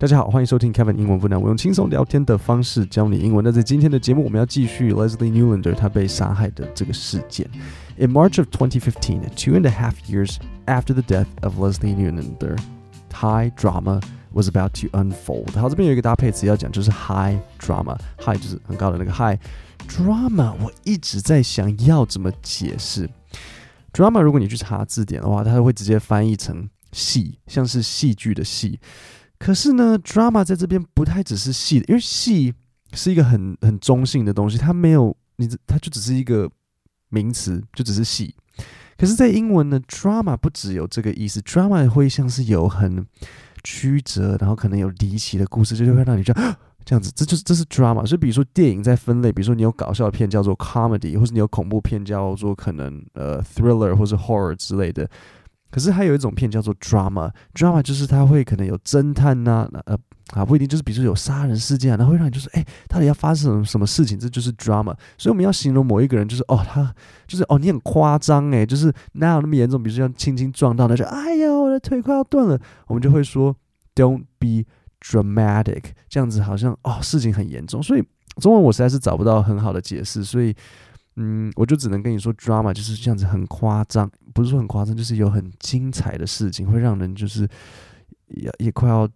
大家好，欢迎收听 Kevin 英文不难。我用轻松聊天的方式教你英文。那在今天的节目，我们要继续 Leslie Newlander 他被杀害的这个事件。In March of 2015, two and a half years after the death of Leslie Newlander, high drama was about to unfold。好，这边有一个搭配词要讲，就是 high drama。high 就是很高的那个 high drama。我一直在想要怎么解释 drama。如果你去查字典的话，它会直接翻译成戏，像是戏剧的戏。可是呢，drama 在这边不太只是戏，因为戏是一个很很中性的东西，它没有你，它就只是一个名词，就只是戏。可是，在英文呢，drama 不只有这个意思，drama 会像是有很曲折，然后可能有离奇的故事，就会让你觉得这样子，这就是这是 drama。所以，比如说电影在分类，比如说你有搞笑片叫做 comedy，或者你有恐怖片叫做可能呃 thriller 或是 horror 之类的。可是还有一种片叫做 drama，drama 就是它会可能有侦探呐、啊，呃啊不一定，就是比如说有杀人事件啊，然后会让你就是哎，到底要发生什么什么事情，这就是 drama。所以我们要形容某一个人，就是哦他就是哦你很夸张诶，就是哪有那么严重？比如说像轻轻撞到，那就哎呀我的腿快要断了，我们就会说 don't be dramatic，这样子好像哦事情很严重。所以中文我实在是找不到很好的解释，所以。嗯，我就只能跟你说，drama 就是这样子，很夸张，不是说很夸张，就是有很精彩的事情，会让人就是也也快要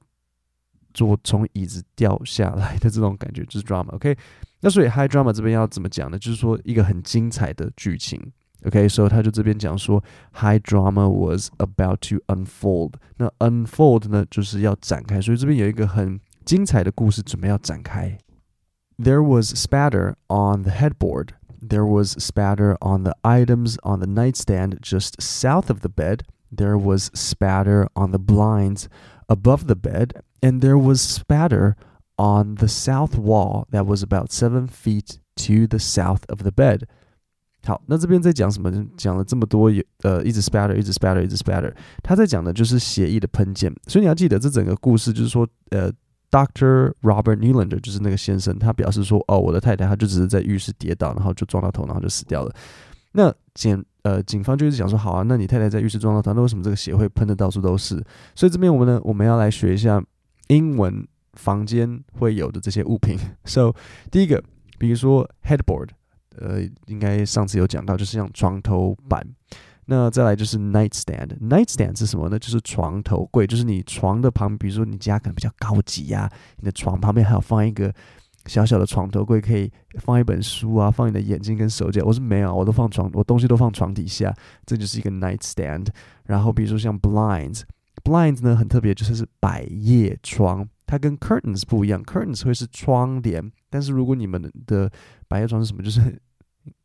坐从椅子掉下来的这种感觉，就是 drama。OK，那所以 high drama 这边要怎么讲呢？就是说一个很精彩的剧情。OK，所以他就这边讲说，high drama was about to unfold。那 unfold 呢，就是要展开，所以这边有一个很精彩的故事准备要展开。There was spatter on the headboard. There was spatter on the items on the nightstand just south of the bed. There was spatter on the blinds above the bed. And there was spatter on the south wall that was about seven feet to the south of the bed. 好，那这边在讲什么？讲了这么多，呃，一直 spatter，一直 spatter，一直 spatter。他在讲的就是血液的喷溅。所以你要记得，这整个故事就是说，呃。 Doctor Robert Newland 就是那个先生，他表示说：“哦，我的太太，她就只是在浴室跌倒，然后就撞到头，然后就死掉了。”那警呃警方就一直讲说：“好啊，那你太太在浴室撞到头，那为什么这个血会喷得到处都是？”所以这边我们呢，我们要来学一下英文房间会有的这些物品。So 第一个，比如说 headboard，呃，应该上次有讲到，就是像床头板。那再来就是 nightstand，nightstand 是什么呢？就是床头柜，就是你床的旁，比如说你家可能比较高级呀、你的床旁边还有放一个小小的床头柜，可以放一本书啊，放你的眼镜跟手机。我是没有，我都放床，我东西都放床底下，这就是一个 nightstand。然后比如说像 blinds，blinds 呢很特别，就是是百叶窗，它跟 curtains 不一样，curtains 会是窗帘，但是如果你们的百叶窗是什么？就是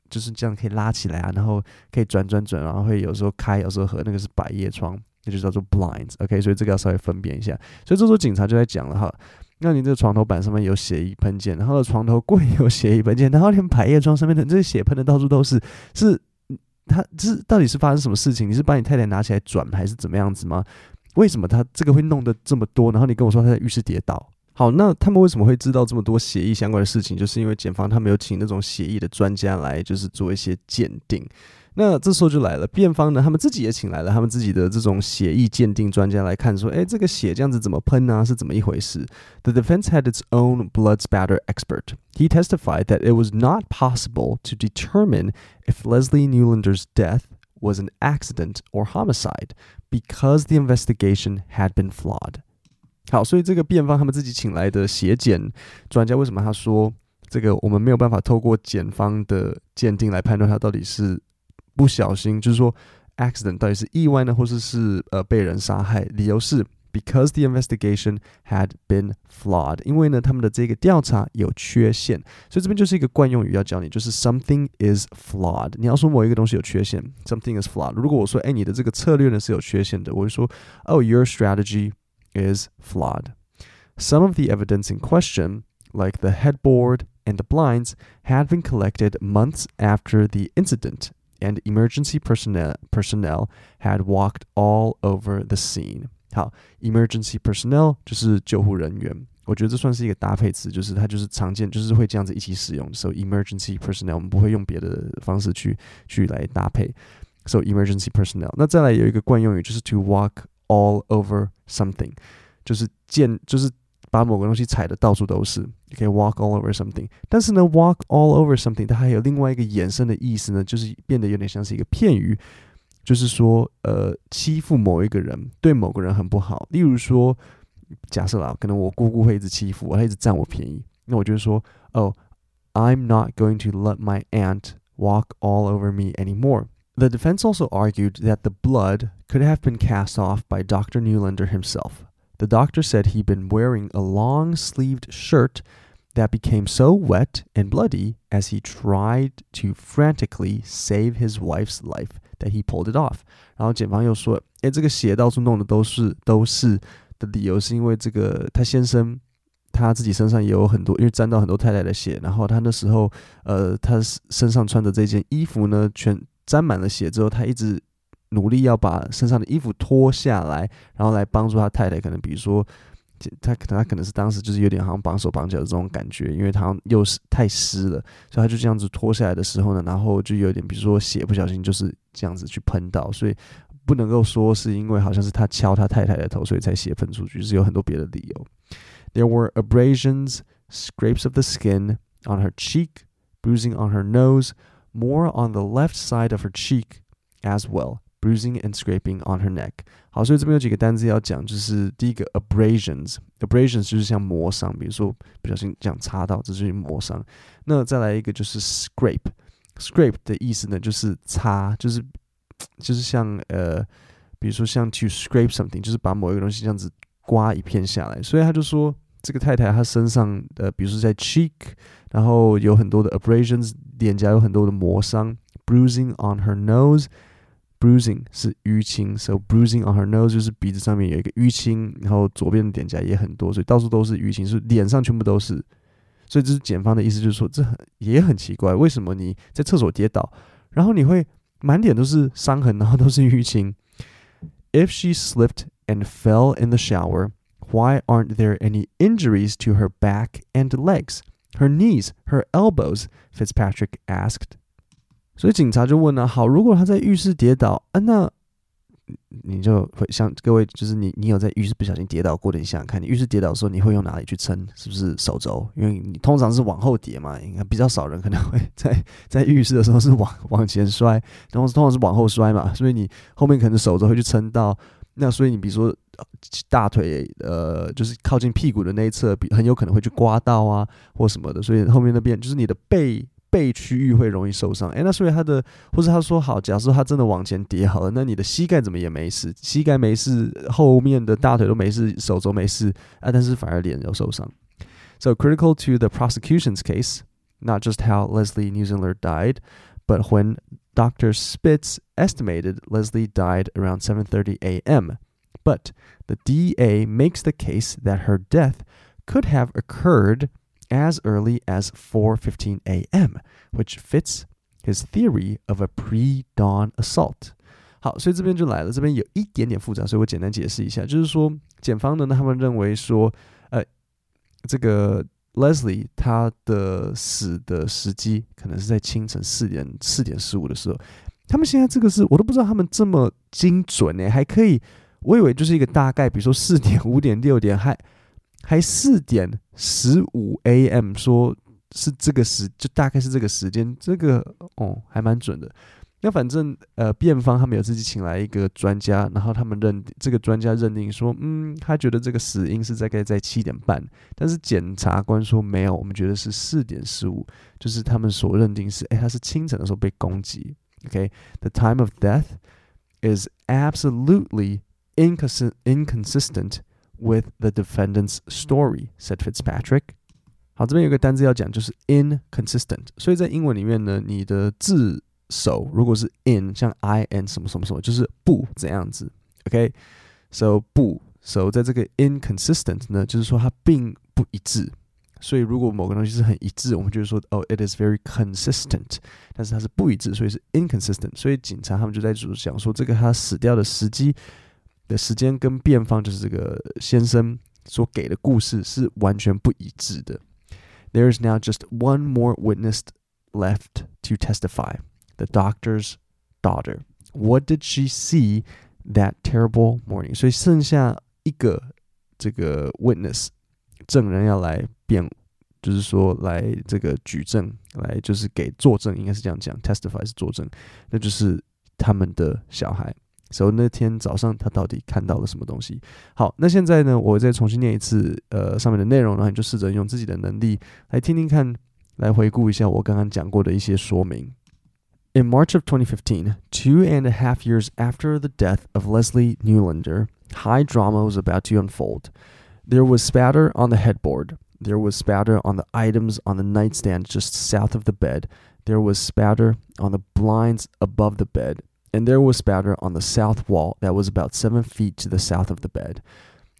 就是这样可以拉起来啊，然后可以转转转，然后会有时候开，有时候合，那个是百叶窗，那就叫做 blinds。OK，所以这个要稍微分辨一下。所以这时候警察就在讲了哈，那你这个床头板上面有血液喷溅，然后床头柜有血液喷溅，然后连百叶窗上面的这些血喷的到处都是，是他这是到底是发生什么事情？你是把你太太拿起来转还是怎么样子吗？为什么他这个会弄得这么多？然后你跟我说他在浴室跌倒。好，那他们为什么会知道这么多协议相关的事情？就是因为检方他们有请那种协议的专家来，就是做一些鉴定。那这时候就来了，辩方呢，他们自己也请来了他们自己的这种血液鉴定专家来看，说，哎，这个血这样子怎么喷呢？是怎么一回事？The defense had its own blood spatter expert. He testified that it was not possible to determine if Leslie Newlander's death was an accident or homicide because the investigation had been flawed. 好，所以这个辩方他们自己请来的血检专家，为什么他说这个我们没有办法透过检方的鉴定来判断他到底是不小心，就是说 accident 到底是意外呢，或者是呃被人杀害？理由是 because the investigation had been flawed，因为呢他们的这个调查有缺陷，所以这边就是一个惯用语要教你，就是 something is flawed。你要说某一个东西有缺陷，something is flawed。如果我说哎你的这个策略呢是有缺陷的，我会说 oh your strategy。is flawed. Some of the evidence in question, like the headboard and the blinds, had been collected months after the incident, and emergency personnel personnel had walked all over the scene. 好，emergency personnel 就是救护人员，我觉得这算是一个搭配词，就是它就是常见，就是会这样子一起使用。So emergency personnel 我们不会用别的方式去去来搭配。So emergency personnel，那再来有一个惯用语就是 to walk all over something，就是见，就是 把某个东西踩得到处都是，你可以 walk all over something。但是呢，walk all over something 它还有另外一个衍生的意思呢，就是变得有点像是一个片语，就是说，呃，欺负某一个人，对某个人很不好。例如说，假设啦，可能我姑姑会一直欺负我，她一直占我便宜，那我就说，哦，I'm not going to let my aunt walk all over me anymore。 The defense also argued that the blood could have been cast off by Dr. Newlander himself. The doctor said he'd been wearing a long sleeved shirt that became so wet and bloody as he tried to frantically save his wife's life that he pulled it off. 然后检方又说，诶，这个血到处弄的都是都是的理由是因为这个他先生他自己身上也有很多，因为沾到很多太太的血，然后他那时候呃他身上穿的这件衣服呢全 沾满了血之后，他一直。努力要把身上的衣服脱下来，然后来帮助他太太。可能比如说，他可能他可能是当时就是有点好像绑手绑脚的这种感觉，因为他又是太湿了，所以他就这样子脱下来的时候呢，然后就有点比如说血不小心就是这样子去喷到，所以不能够说是因为好像是他敲他太太的头，所以才血喷出去，是有很多别的理由。There were abrasions, scrapes of the skin on her cheek, bruising on her nose, more on the left side of her cheek as well. Bruising and scraping on her neck。好，所以这边有几个单字要讲，就是第一个 abrasions，abrasions 就是像磨伤，比如说不小心这样擦到，这就是磨伤。那再来一个就是 scrape，scrape 的意思呢，就是擦，就是就是像呃，比如说像 to scrape something，就是把某一个东西这样子刮一片下来。所以他就说， 这个太太她身上呃，比如说在 cheek，然后有很多的 abrasions，脸颊有很多的磨伤，bruising on her nose。Bruising 是淤青，so bruising on her nose 就是鼻子上面有一个淤青，然后左边的脸颊也很多，所以到处都是淤青，是脸上全部都是。所以这是检方的意思，就是说这很也很奇怪，为什么你在厕所跌倒，然后你会满脸都是伤痕，然后都是淤青？If she slipped and fell in the shower, why aren't there any injuries to her back and legs, her knees, her elbows? Fitzpatrick asked. 所以警察就问了、啊：好，如果他在浴室跌倒，啊，那你就会像各位，就是你，你有在浴室不小心跌倒过的？你想想看，你浴室跌倒的时候，你会用哪里去撑？是不是手肘？因为你通常是往后跌嘛，应该比较少人可能会在在浴室的时候是往往前摔，然后通常是往后摔嘛，所以你后面可能手肘会去撑到。那所以你比如说大腿，呃，就是靠近屁股的那一侧，比很有可能会去刮到啊，或什么的。所以后面那边就是你的背。背区域会容易受伤，诶，那所以他的，或者他说好，假设他真的往前跌好了，那你的膝盖怎么也没事，膝盖没事，后面的大腿都没事，手肘没事啊，但是反而脸有受伤。So critical to the prosecution's case, not just how Leslie Newsender died, but when Dr. Spitz estimated Leslie died around 7:30 a.m. But the DA makes the case that her death could have occurred as early as 4:15 a.m., which fits his theory of a pre-dawn assault。好，所以这边就来了，这边有一点点复杂，所以我简单解释一下，就是说，检方呢，他们认为说，呃，这个 Leslie 他的死的时机可能是在清晨四点四点十五的时候。他们现在这个是我都不知道他们这么精准呢，还可以，我以为就是一个大概，比如说四点、五点、六点还。还四点十五 a.m. 说是这个时，就大概是这个时间，这个哦还蛮准的。那反正呃，辩方他们有自己请来一个专家，然后他们认这个专家认定说，嗯，他觉得这个死因是大概在七点半，但是检察官说没有，我们觉得是四点十五，就是他们所认定是，哎，他是清晨的时候被攻击。OK，the、time of death is absolutely inconsistent With the defendant's story, said Fitzpatrick. 好，这边有个单字要讲，就是 inconsistent。所以在英文里面呢，你的字 首如果是 in，像 I n 什么什么什么，就是不这样子。OK，so 不，so 在这个 inconsistent 呢，就是说它并不一致。所以如果某个东西是很一致，我们就是说哦，it is very consistent。但是它是不一致，所以是 inconsistent。所以警察他们就在主讲说，这个他死掉的时机。的时间跟辩方就是这个先生所给的故事是完全不一致的。There is now just one more witness left to testify: The doctor's daughter. What did she see that terrible morning? 所以剩下一个这个 witness 证人要来辩，就是说来这个举证，来就是给作证，应该是这样讲，testify 是作证，那就是他们的小孩。所以那天早上他到底看到了什么东西？好，那现在呢，我再重新念一次呃上面的内容，然后你就试着用自己的能力来听听看，来回顾一下我刚刚讲过的一些说明。In March of 2015, two and a half years after the death of Leslie Newlander, high drama was about to unfold. There was spatter on the headboard. There was spatter on the items on the nightstand just south of the bed. There was spatter on the blinds above the bed and there was spatter on the south wall that was about seven feet to the south of the bed.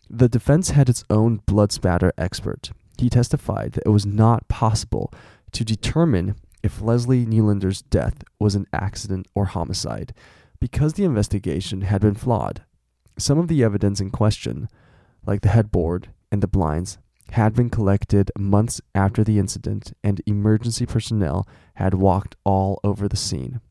The defense had its own blood spatter expert. He testified that it was not possible to determine if Leslie Newlander's death was an accident or homicide because the investigation had been flawed. Some of the evidence in question, like the headboard and the blinds, had been collected months after the incident, and emergency personnel had walked all over the scene.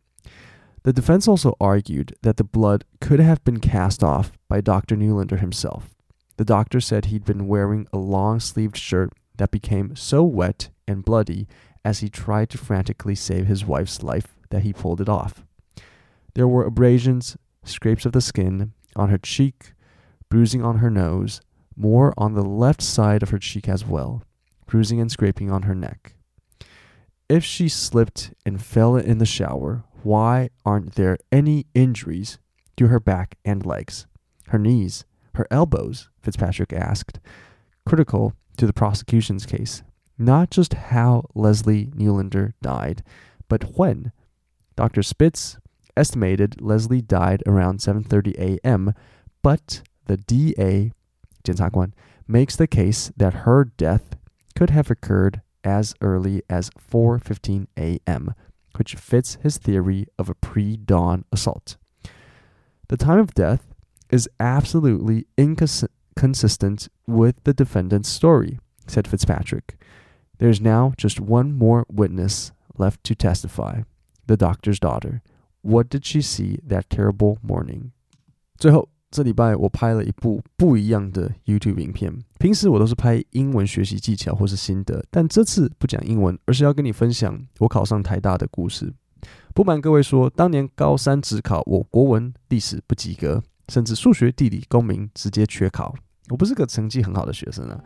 The defense also argued that the blood could have been cast off by Dr. Newlander himself. The doctor said he'd been wearing a long sleeved shirt that became so wet and bloody as he tried to frantically save his wife's life that he pulled it off. There were abrasions, scrapes of the skin on her cheek, bruising on her nose, more on the left side of her cheek as well, bruising and scraping on her neck. If she slipped and fell in the shower, why aren't there any injuries to her back and legs, her knees, her elbows? Fitzpatrick asked, critical to the prosecution's case not just how Leslie Newlander died, but when. Dr. Spitz estimated Leslie died around 7:30 a.m., but the DA, Jin Sang-kwon, makes the case that her death could have occurred as early as 4:15 a.m., which fits his theory of a pre-dawn assault. The time of death is absolutely inconsistent with the defendant's story, said Fitzpatrick. There's now just one more witness left to testify the doctor's daughter. What did she see that terrible morning? 最后这礼拜我拍了一部不一样的 YouTube 影片。平时我都是拍英文学习技巧或是心得，但这次不讲英文，而是要跟你分享我考上台大的故事。不瞒各位说，当年高三只考，我国文、历史不及格，甚至数学、地理、公民直接缺考。我不是个成绩很好的学生啊。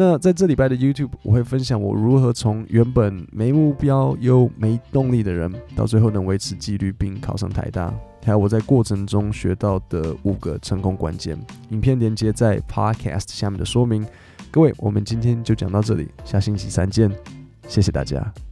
那在这礼拜的 YouTube，我会分享我如何从原本没目标又没动力的人，到最后能维持纪律并考上台大。还有我在过程中学到的五个成功关键，影片连接在 Podcast 下面的说明。各位，我们今天就讲到这里，下星期三见，谢谢大家。